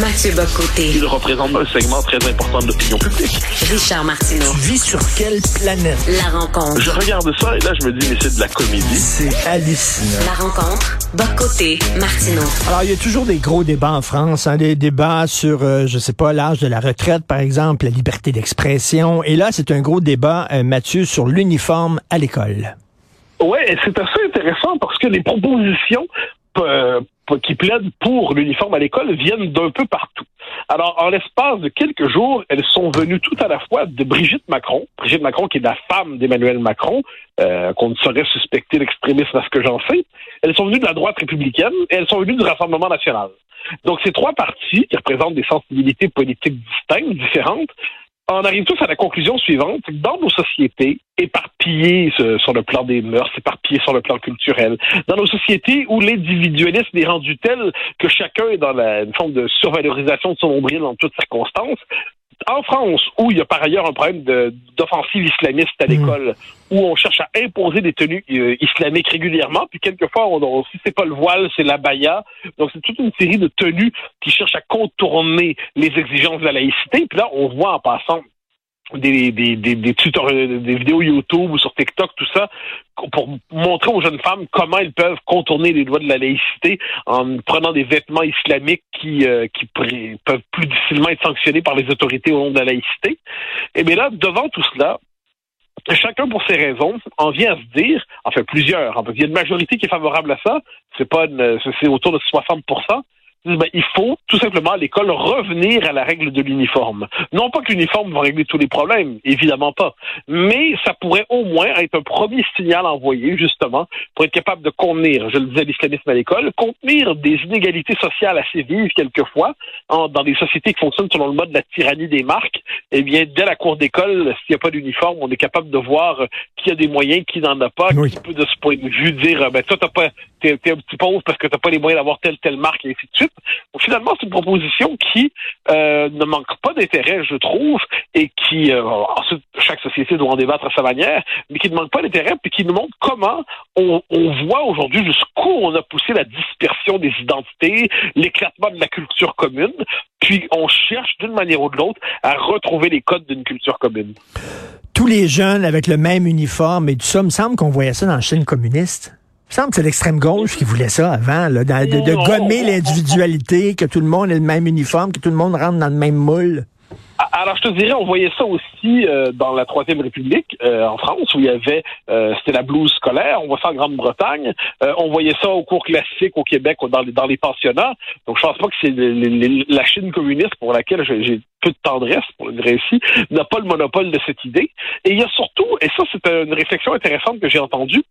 Mathieu Bocoté. Il représente un segment très important de l'opinion publique. Richard Martineau. Tu vis sur quelle planète? La rencontre. Je regarde ça et là, je me dis, mais c'est de la comédie. C'est hallucinant. La rencontre. Bocoté. Martineau. Alors, il y a toujours des gros débats en France, hein, des débats sur, euh, je sais pas, l'âge de la retraite, par exemple, la liberté d'expression. Et là, c'est un gros débat, euh, Mathieu, sur l'uniforme à l'école. Oui, c'est assez intéressant parce que les propositions euh, qui plaident pour l'uniforme à l'école viennent d'un peu partout. Alors, en l'espace de quelques jours, elles sont venues tout à la fois de Brigitte Macron, Brigitte Macron qui est la femme d'Emmanuel Macron, euh, qu'on ne saurait suspecter d'extrémisme à ce que j'en sais. Elles sont venues de la droite républicaine et elles sont venues du Rassemblement national. Donc, ces trois partis qui représentent des sensibilités politiques distinctes, différentes, on arrive tous à la conclusion suivante, dans nos sociétés, éparpillées sur le plan des mœurs, éparpillées sur le plan culturel, dans nos sociétés où l'individualisme est rendu tel que chacun est dans la, une forme de survalorisation de son nombril dans toutes circonstances, en France, où il y a par ailleurs un problème d'offensive islamiste à mmh. l'école, où on cherche à imposer des tenues euh, islamiques régulièrement, puis quelquefois, on, si c'est pas le voile, c'est la baya. Donc, c'est toute une série de tenues qui cherchent à contourner les exigences de la laïcité. Puis là, on voit en passant des, des, des, des, des vidéos YouTube ou sur TikTok, tout ça, pour montrer aux jeunes femmes comment elles peuvent contourner les lois de la laïcité en prenant des vêtements islamiques qui, euh, qui peuvent plus difficilement être sanctionnés par les autorités au nom de la laïcité. Et bien là, devant tout cela, chacun pour ses raisons en vient à se dire, enfin plusieurs, il y a une majorité qui est favorable à ça, c'est pas c'est autour de 60 ben, il faut tout simplement à l'école revenir à la règle de l'uniforme. Non pas que l'uniforme va régler tous les problèmes, évidemment pas, mais ça pourrait au moins être un premier signal envoyé justement pour être capable de contenir, je le disais, l'islamisme à l'école, contenir des inégalités sociales assez vives quelquefois dans des sociétés qui fonctionnent selon le mode de la tyrannie des marques. Eh bien, dès la cour d'école, s'il n'y a pas d'uniforme, on est capable de voir qui a des moyens, qui n'en a pas, qui peut de ce point de vue dire, ben toi t'as pas, t'es, un petit pauvre parce que t'as pas les moyens d'avoir telle telle marque et ainsi de suite finalement, c'est une proposition qui euh, ne manque pas d'intérêt, je trouve, et qui, euh, ensuite, chaque société doit en débattre à sa manière, mais qui ne manque pas d'intérêt, puis qui nous montre comment on, voit aujourd'hui jusqu'où on a poussé la dispersion des identités, l'éclatement de la culture commune, puis on cherche d'une manière ou de l'autre à retrouver les codes d'une culture commune. Tous les jeunes avec le même uniforme et tout ça, il me semble qu'on voyait ça dans la chaîne communiste. Il me semble que c'est l'extrême gauche qui voulait ça avant, là, de, gommer l'individualité, que tout le monde ait le même uniforme, que tout le monde rentre dans le même moule. Alors, je te dirais, on voyait ça aussi euh, dans la Troisième République, euh, en France, où il y avait, euh, c'était la blouse scolaire. On voit ça en Grande-Bretagne. on voyait ça au cours classique au Québec, dans les, dans les pensionnats. Donc, je pense pas que c'est la Chine communiste pour laquelle j'ai peu de tendresse, pour le dire n'a pas le monopole de cette idée. Et il y a surtout, et ça c'est une réflexion intéressante que j'ai entendue,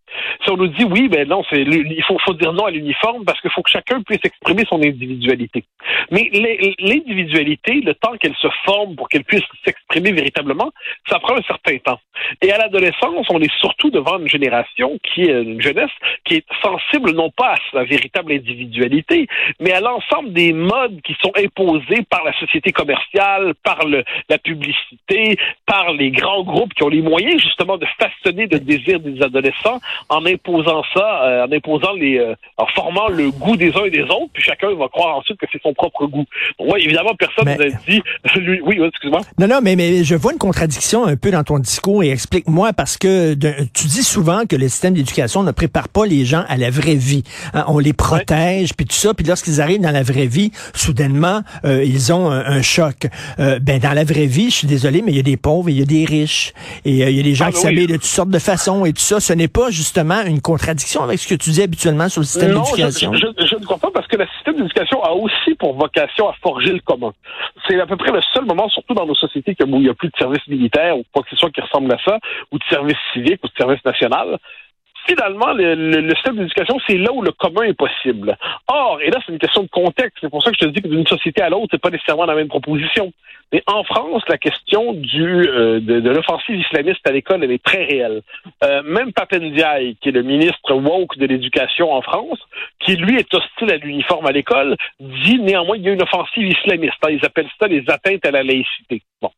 si on nous dit oui, ben non, il faut, faut dire non à l'uniforme parce qu'il faut que chacun puisse exprimer son individualité. Mais l'individualité, le temps qu'elle se forme pour qu'elle puisse s'exprimer véritablement, ça prend un certain temps. Et à l'adolescence, on est surtout devant une génération qui est une jeunesse qui est sensible non pas à sa véritable individualité, mais à l'ensemble des modes qui sont imposés par la société commerciale par la publicité, par les grands groupes qui ont les moyens justement de façonner le désir des adolescents en imposant ça, euh, en imposant les, euh, en formant le goût des uns et des autres, puis chacun va croire ensuite que c'est son propre goût. Oui, évidemment, personne ne dit, lui, oui, excuse-moi. Non, non, mais, mais je vois une contradiction un peu dans ton discours et explique-moi parce que tu dis souvent que le système d'éducation ne prépare pas les gens à la vraie vie. Hein, on les protège, puis tout ça, puis lorsqu'ils arrivent dans la vraie vie, soudainement, euh, ils ont un choc. Euh, ben dans la vraie vie, je suis désolé, mais il y a des pauvres et il y a des riches. Et euh, il y a des gens ah, qui ben s'habillent de toutes sortes de façons et tout ça. Ce n'est pas justement une contradiction avec ce que tu dis habituellement sur le système d'éducation. Je, je, je, ne crois pas parce que le système d'éducation a aussi pour vocation à forger le commun. C'est à peu près le seul moment, surtout dans nos sociétés où il n'y a plus de service militaire ou quoi que ce soit qui ressemble à ça, ou de service civique ou de service national, finalement, le, le, système d'éducation, c'est là où le commun est possible. Or, et là, c'est une question de contexte. C'est pour ça que je te dis que d'une société à l'autre, c'est pas nécessairement la même proposition. Mais en France, la question du euh, de, de l'offensive islamiste à l'école, elle est très réelle. Euh, même Papendiaï, qui est le ministre woke de l'éducation en France, qui lui est hostile à l'uniforme à l'école, dit néanmoins qu'il y a une offensive islamiste. Hein. Ils appellent ça les atteintes à la laïcité. Bon.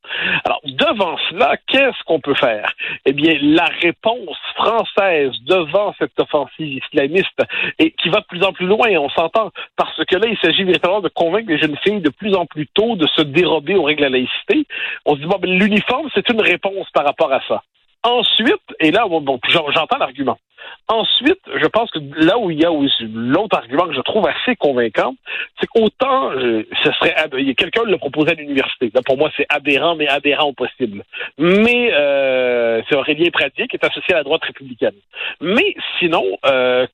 Alors, devant cela, qu'est-ce qu'on peut faire? Eh bien, la réponse française de devant cette offensive islamiste et qui va de plus en plus loin, on s'entend, parce que là, il s'agit véritablement de convaincre les jeunes filles de plus en plus tôt de se dérober aux règles de la laïcité. On se dit, bon, ben, l'uniforme, c'est une réponse par rapport à ça. Ensuite, et là, bon, j'entends l'argument. Ensuite, je pense que là où il y a l'autre argument que je trouve assez convaincant, c'est qu'autant euh, ce serait quelqu'un le proposait à l'université. Là, pour moi, c'est aberrant, mais aberrant au possible. Mais euh, c'est Aurélien Pradier qui est associé à la droite républicaine. Mais sinon, euh,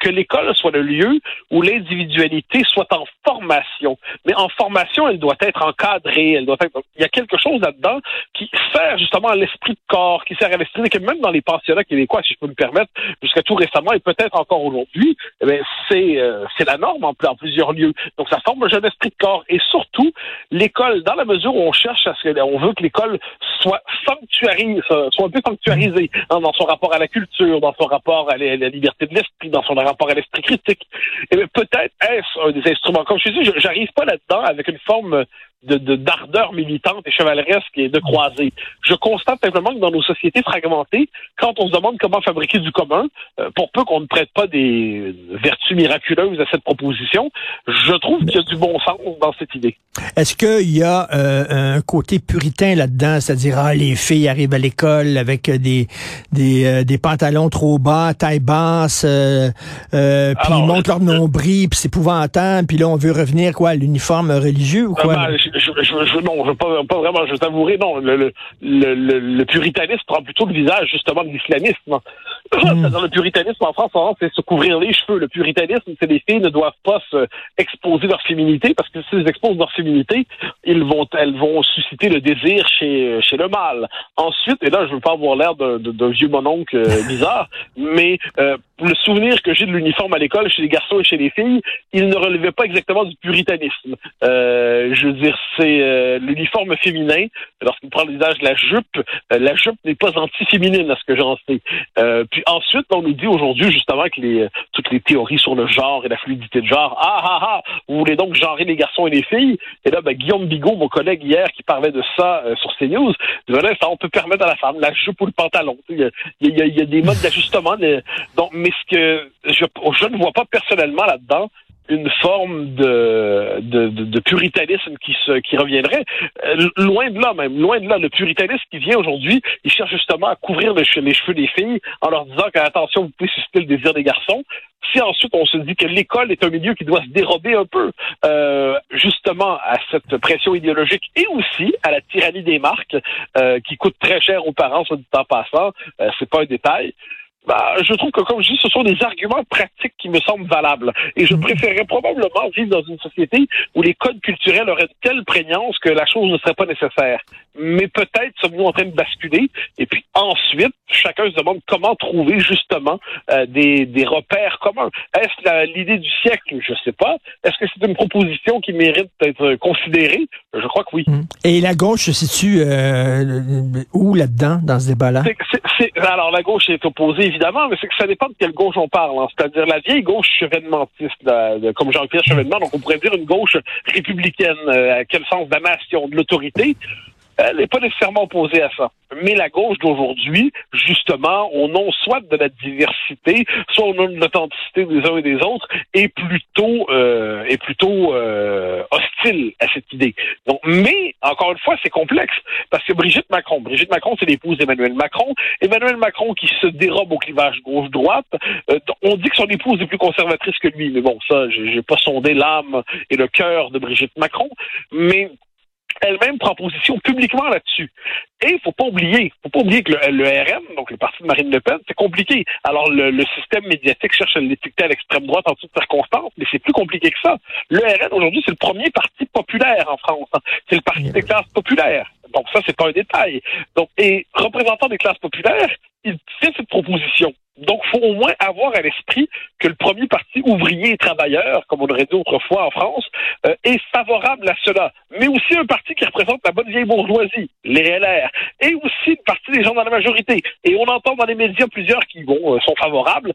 que l'école soit le lieu où l'individualité soit en formation. Mais en formation, elle doit être encadrée. Elle doit être. Il y a quelque chose là-dedans qui sert justement à l'esprit de corps, qui sert à l'esprit que même dans les pensionnats québécois, si je peux me permettre, jusqu'à tout récemment et peut-être encore aujourd'hui, eh c'est euh, la norme en, plusieurs lieux. Donc ça forme un jeune esprit de corps et surtout l'école, dans la mesure où on cherche à ce on veut que l'école soit sanctuarisée, soit un peu sanctuarisée hein, dans son rapport à la culture, dans son rapport à la, liberté de l'esprit, dans son rapport à l'esprit critique. Eh peut-être est-ce un des instruments. Comme je dis, j'arrive pas là-dedans avec une forme de d'ardeur militante et chevaleresque et de croisée. Je constate simplement que dans nos sociétés fragmentées, quand on se demande comment fabriquer du commun, euh, pour peu qu'on ne prête pas des vertus miraculeuses à cette proposition, je trouve qu'il y a du bon sens dans cette idée. Est-ce qu'il y a euh, un côté puritain là-dedans, c'est-à-dire ah, les filles arrivent à l'école avec des des, euh, des pantalons trop bas, taille basse, puis ils montent leur nombril, puis c'est épouvantable, puis là on veut revenir quoi, à l'uniforme religieux ou quoi? Ben, je, je, je, non, je pas, pas vraiment, je t'avouerai, non, le, le, le, le, puritanisme prend plutôt le visage, justement, de l'islamisme. Dans le puritanisme en France, c'est se couvrir les cheveux. Le puritanisme, c'est les filles ne doivent pas se exposer leur féminité, parce que si elles exposent leur féminité, ils vont, elles vont susciter le désir chez, chez le mâle. Ensuite, et là, je veux pas avoir l'air d'un vieux mononcle euh, bizarre, mais euh, le souvenir que j'ai de l'uniforme à l'école chez les garçons et chez les filles, il ne relevait pas exactement du puritanisme. Euh, je veux dire, c'est euh, l'uniforme féminin. Lorsqu'on prend l'usage de la jupe, euh, la jupe n'est pas anti-féminine à ce que j'en sais. Euh, puis ensuite, on nous dit aujourd'hui justement que les, toutes les théories sur le genre et la fluidité de genre, ah ah ah, vous voulez donc genrer les garçons et les filles. Et là, ben, Guillaume Bigot, mon collègue hier, qui parlait de ça sur CNews, disait, ça, on peut permettre à la femme la jupe ou le pantalon. Il y a, y y a des modes d'ajustement. Ce que je, ne vois pas personnellement là-dedans une forme de, puritanisme qui reviendrait. Euh, loin de là même, loin de là. Le puritanisme qui vient aujourd'hui, il cherche justement à couvrir les, cheveux des filles en leur disant qu'attention, vous pouvez susciter le désir des garçons. Si ensuite on se dit que l'école est un milieu qui doit se dérober un peu euh, justement à cette pression idéologique et aussi à la tyrannie des marques euh, qui coûte très cher aux parents, soit du temps passant, c'est pas un détail. Bah, je trouve que, comme je dis, ce sont des arguments pratiques qui me semblent valables. Et je mhm. préférerais probablement vivre dans une société où les codes culturels auraient telle prégnance que la chose ne serait pas nécessaire. Mais peut-être sommes-nous en train de basculer. Et puis ensuite, chacun se demande comment trouver justement euh, des, des repères communs. Est-ce l'idée du siècle? Je sais pas. Est-ce que c'est une proposition qui mérite d'être considérée? Je crois que oui. Mhm. Et la gauche se situe euh, où là-dedans, dans ce débat-là? alors, la gauche est opposée évidemment, mais c'est que ça dépend de quelle gauche on parle. Hein. C'est-à-dire la vieille gauche chevènementiste, comme Jean-Pierre Chevènement, donc on pourrait dire une gauche républicaine, euh, à quel sens? De la nation, de l'autorité. Elle n'est pas nécessairement opposée à ça. Mais la gauche d'aujourd'hui, justement, au nom soit de la diversité, soit au nom de l'authenticité des uns et des autres, est plutôt euh, est plutôt euh, hostile à cette idée. Donc, mais encore une fois, c'est complexe parce que Brigitte Macron, Brigitte Macron, c'est l'épouse d'Emmanuel Macron. Emmanuel Macron qui se dérobe au clivage gauche-droite. Euh, on dit que son épouse est plus conservatrice que lui, mais bon, ça, j'ai pas sondé l'âme et le cœur de Brigitte Macron. Mais elle-même prend position publiquement là-dessus. Et il faut pas oublier, faut pas oublier que le, RN, donc le parti de Marine Le Pen, c'est compliqué. Alors le, système médiatique cherche à l'étiqueter à l'extrême droite en toutes circonstances, mais c'est plus compliqué que ça. Le RN aujourd'hui, c'est le premier parti populaire en France. Hein. C'est le parti des classes populaires. Donc ça, c'est pas un détail. Donc, et représentant des classes populaires, il fait cette proposition. Donc, faut au moins avoir à l'esprit que le premier parti ouvrier et travailleur, comme on aurait dit autrefois en France, euh, est favorable à cela. Mais aussi un parti qui représente la bonne vieille bourgeoisie, les LR, et aussi une partie des gens dans la majorité. Et on entend dans les médias plusieurs qui vont euh, sont favorables.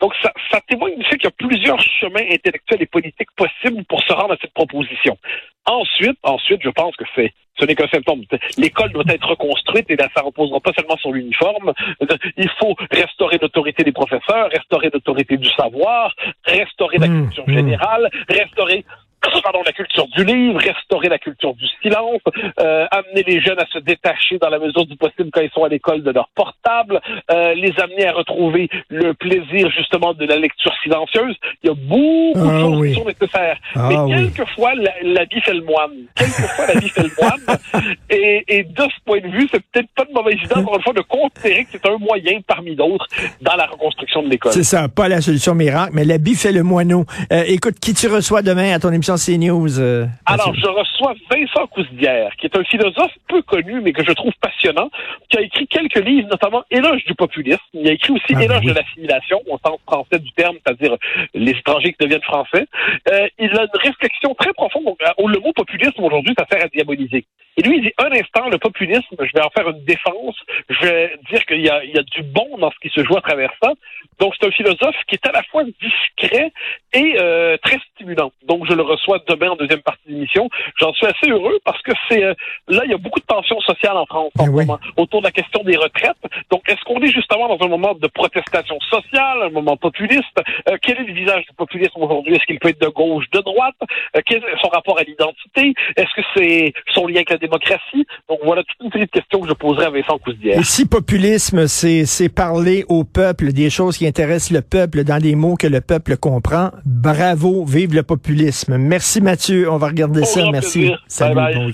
Donc, ça, ça témoigne du fait qu'il y a plusieurs chemins intellectuels et politiques possibles pour se rendre à cette proposition. Ensuite, ensuite, je pense que c'est ce n'est qu'un symptôme. L'école doit être reconstruite et là, ça reposera pas seulement sur l'uniforme. Il faut restaurer l'autorité des professeurs, restaurer l'autorité du savoir, restaurer la Mmh, culture mmh. générale, restaurer pardon, la culture du livre, restaurer la culture du silence, euh, amener les jeunes à se détacher dans la mesure du possible quand ils sont à l'école de leur portable, euh, les amener à retrouver le plaisir justement de la lecture silencieuse. Il y a beaucoup de Ah choses oui. qui sont nécessaires. Ah Mais oui. quelquefois, la, la vie fait le moine. Quelquefois, la vie fait le moine. Et, et de ce point de vue, c'est peut-être pas de mauvaise idée, encore une fois, de considérer que c'est un moyen parmi d'autres dans la reconstruction de l'école. C'est ça, pas la solution miracle, mais l'habit fait le moineau. Euh, écoute, qui tu reçois demain à ton émission CNews? Euh, Alors, je reçois Vincent Cousdière, qui est un philosophe peu connu, mais que je trouve passionnant, qui a écrit quelques livres, notamment Éloge du populisme. Il a écrit aussi Ah, Éloge oui. de l'assimilation, au sens français du terme, c'est-à-dire les étrangers qui deviennent français. Euh, il a une réflexion très profonde. Le mot populisme, aujourd'hui, ça sert à diaboliser. Et lui, il dit, un instant, le populisme, je vais en faire une défense, je vais dire qu'il y a, il y a du bon dans ce qui se joue à travers ça. Donc, c'est un philosophe qui est à la fois discret et euh, très stimulant. Donc, je le reçois demain en deuxième partie d'émission. J'en suis assez heureux parce que c'est euh, là, il y a beaucoup de tensions sociales en France en ce oui. moment autour de la question des retraites. Donc, est-ce qu'on est justement dans un moment de protestation sociale, un moment populiste? Euh, Quel est le visage du populisme aujourd'hui? Est-ce qu'il peut être de gauche, de droite? Euh, Quel est son rapport à l'identité? Est-ce que c'est son lien avec la démocratie? Donc, voilà toute une série de questions que je poserai à Vincent Cousdière. Et si populisme, c'est c'est parler au peuple des choses qui intéressent le peuple dans des mots que le peuple comprend, bravo, vive le populisme. Merci Mathieu, on va regarder Au ça. Merci. plaisir. Salut, Bye bye. bon week-end.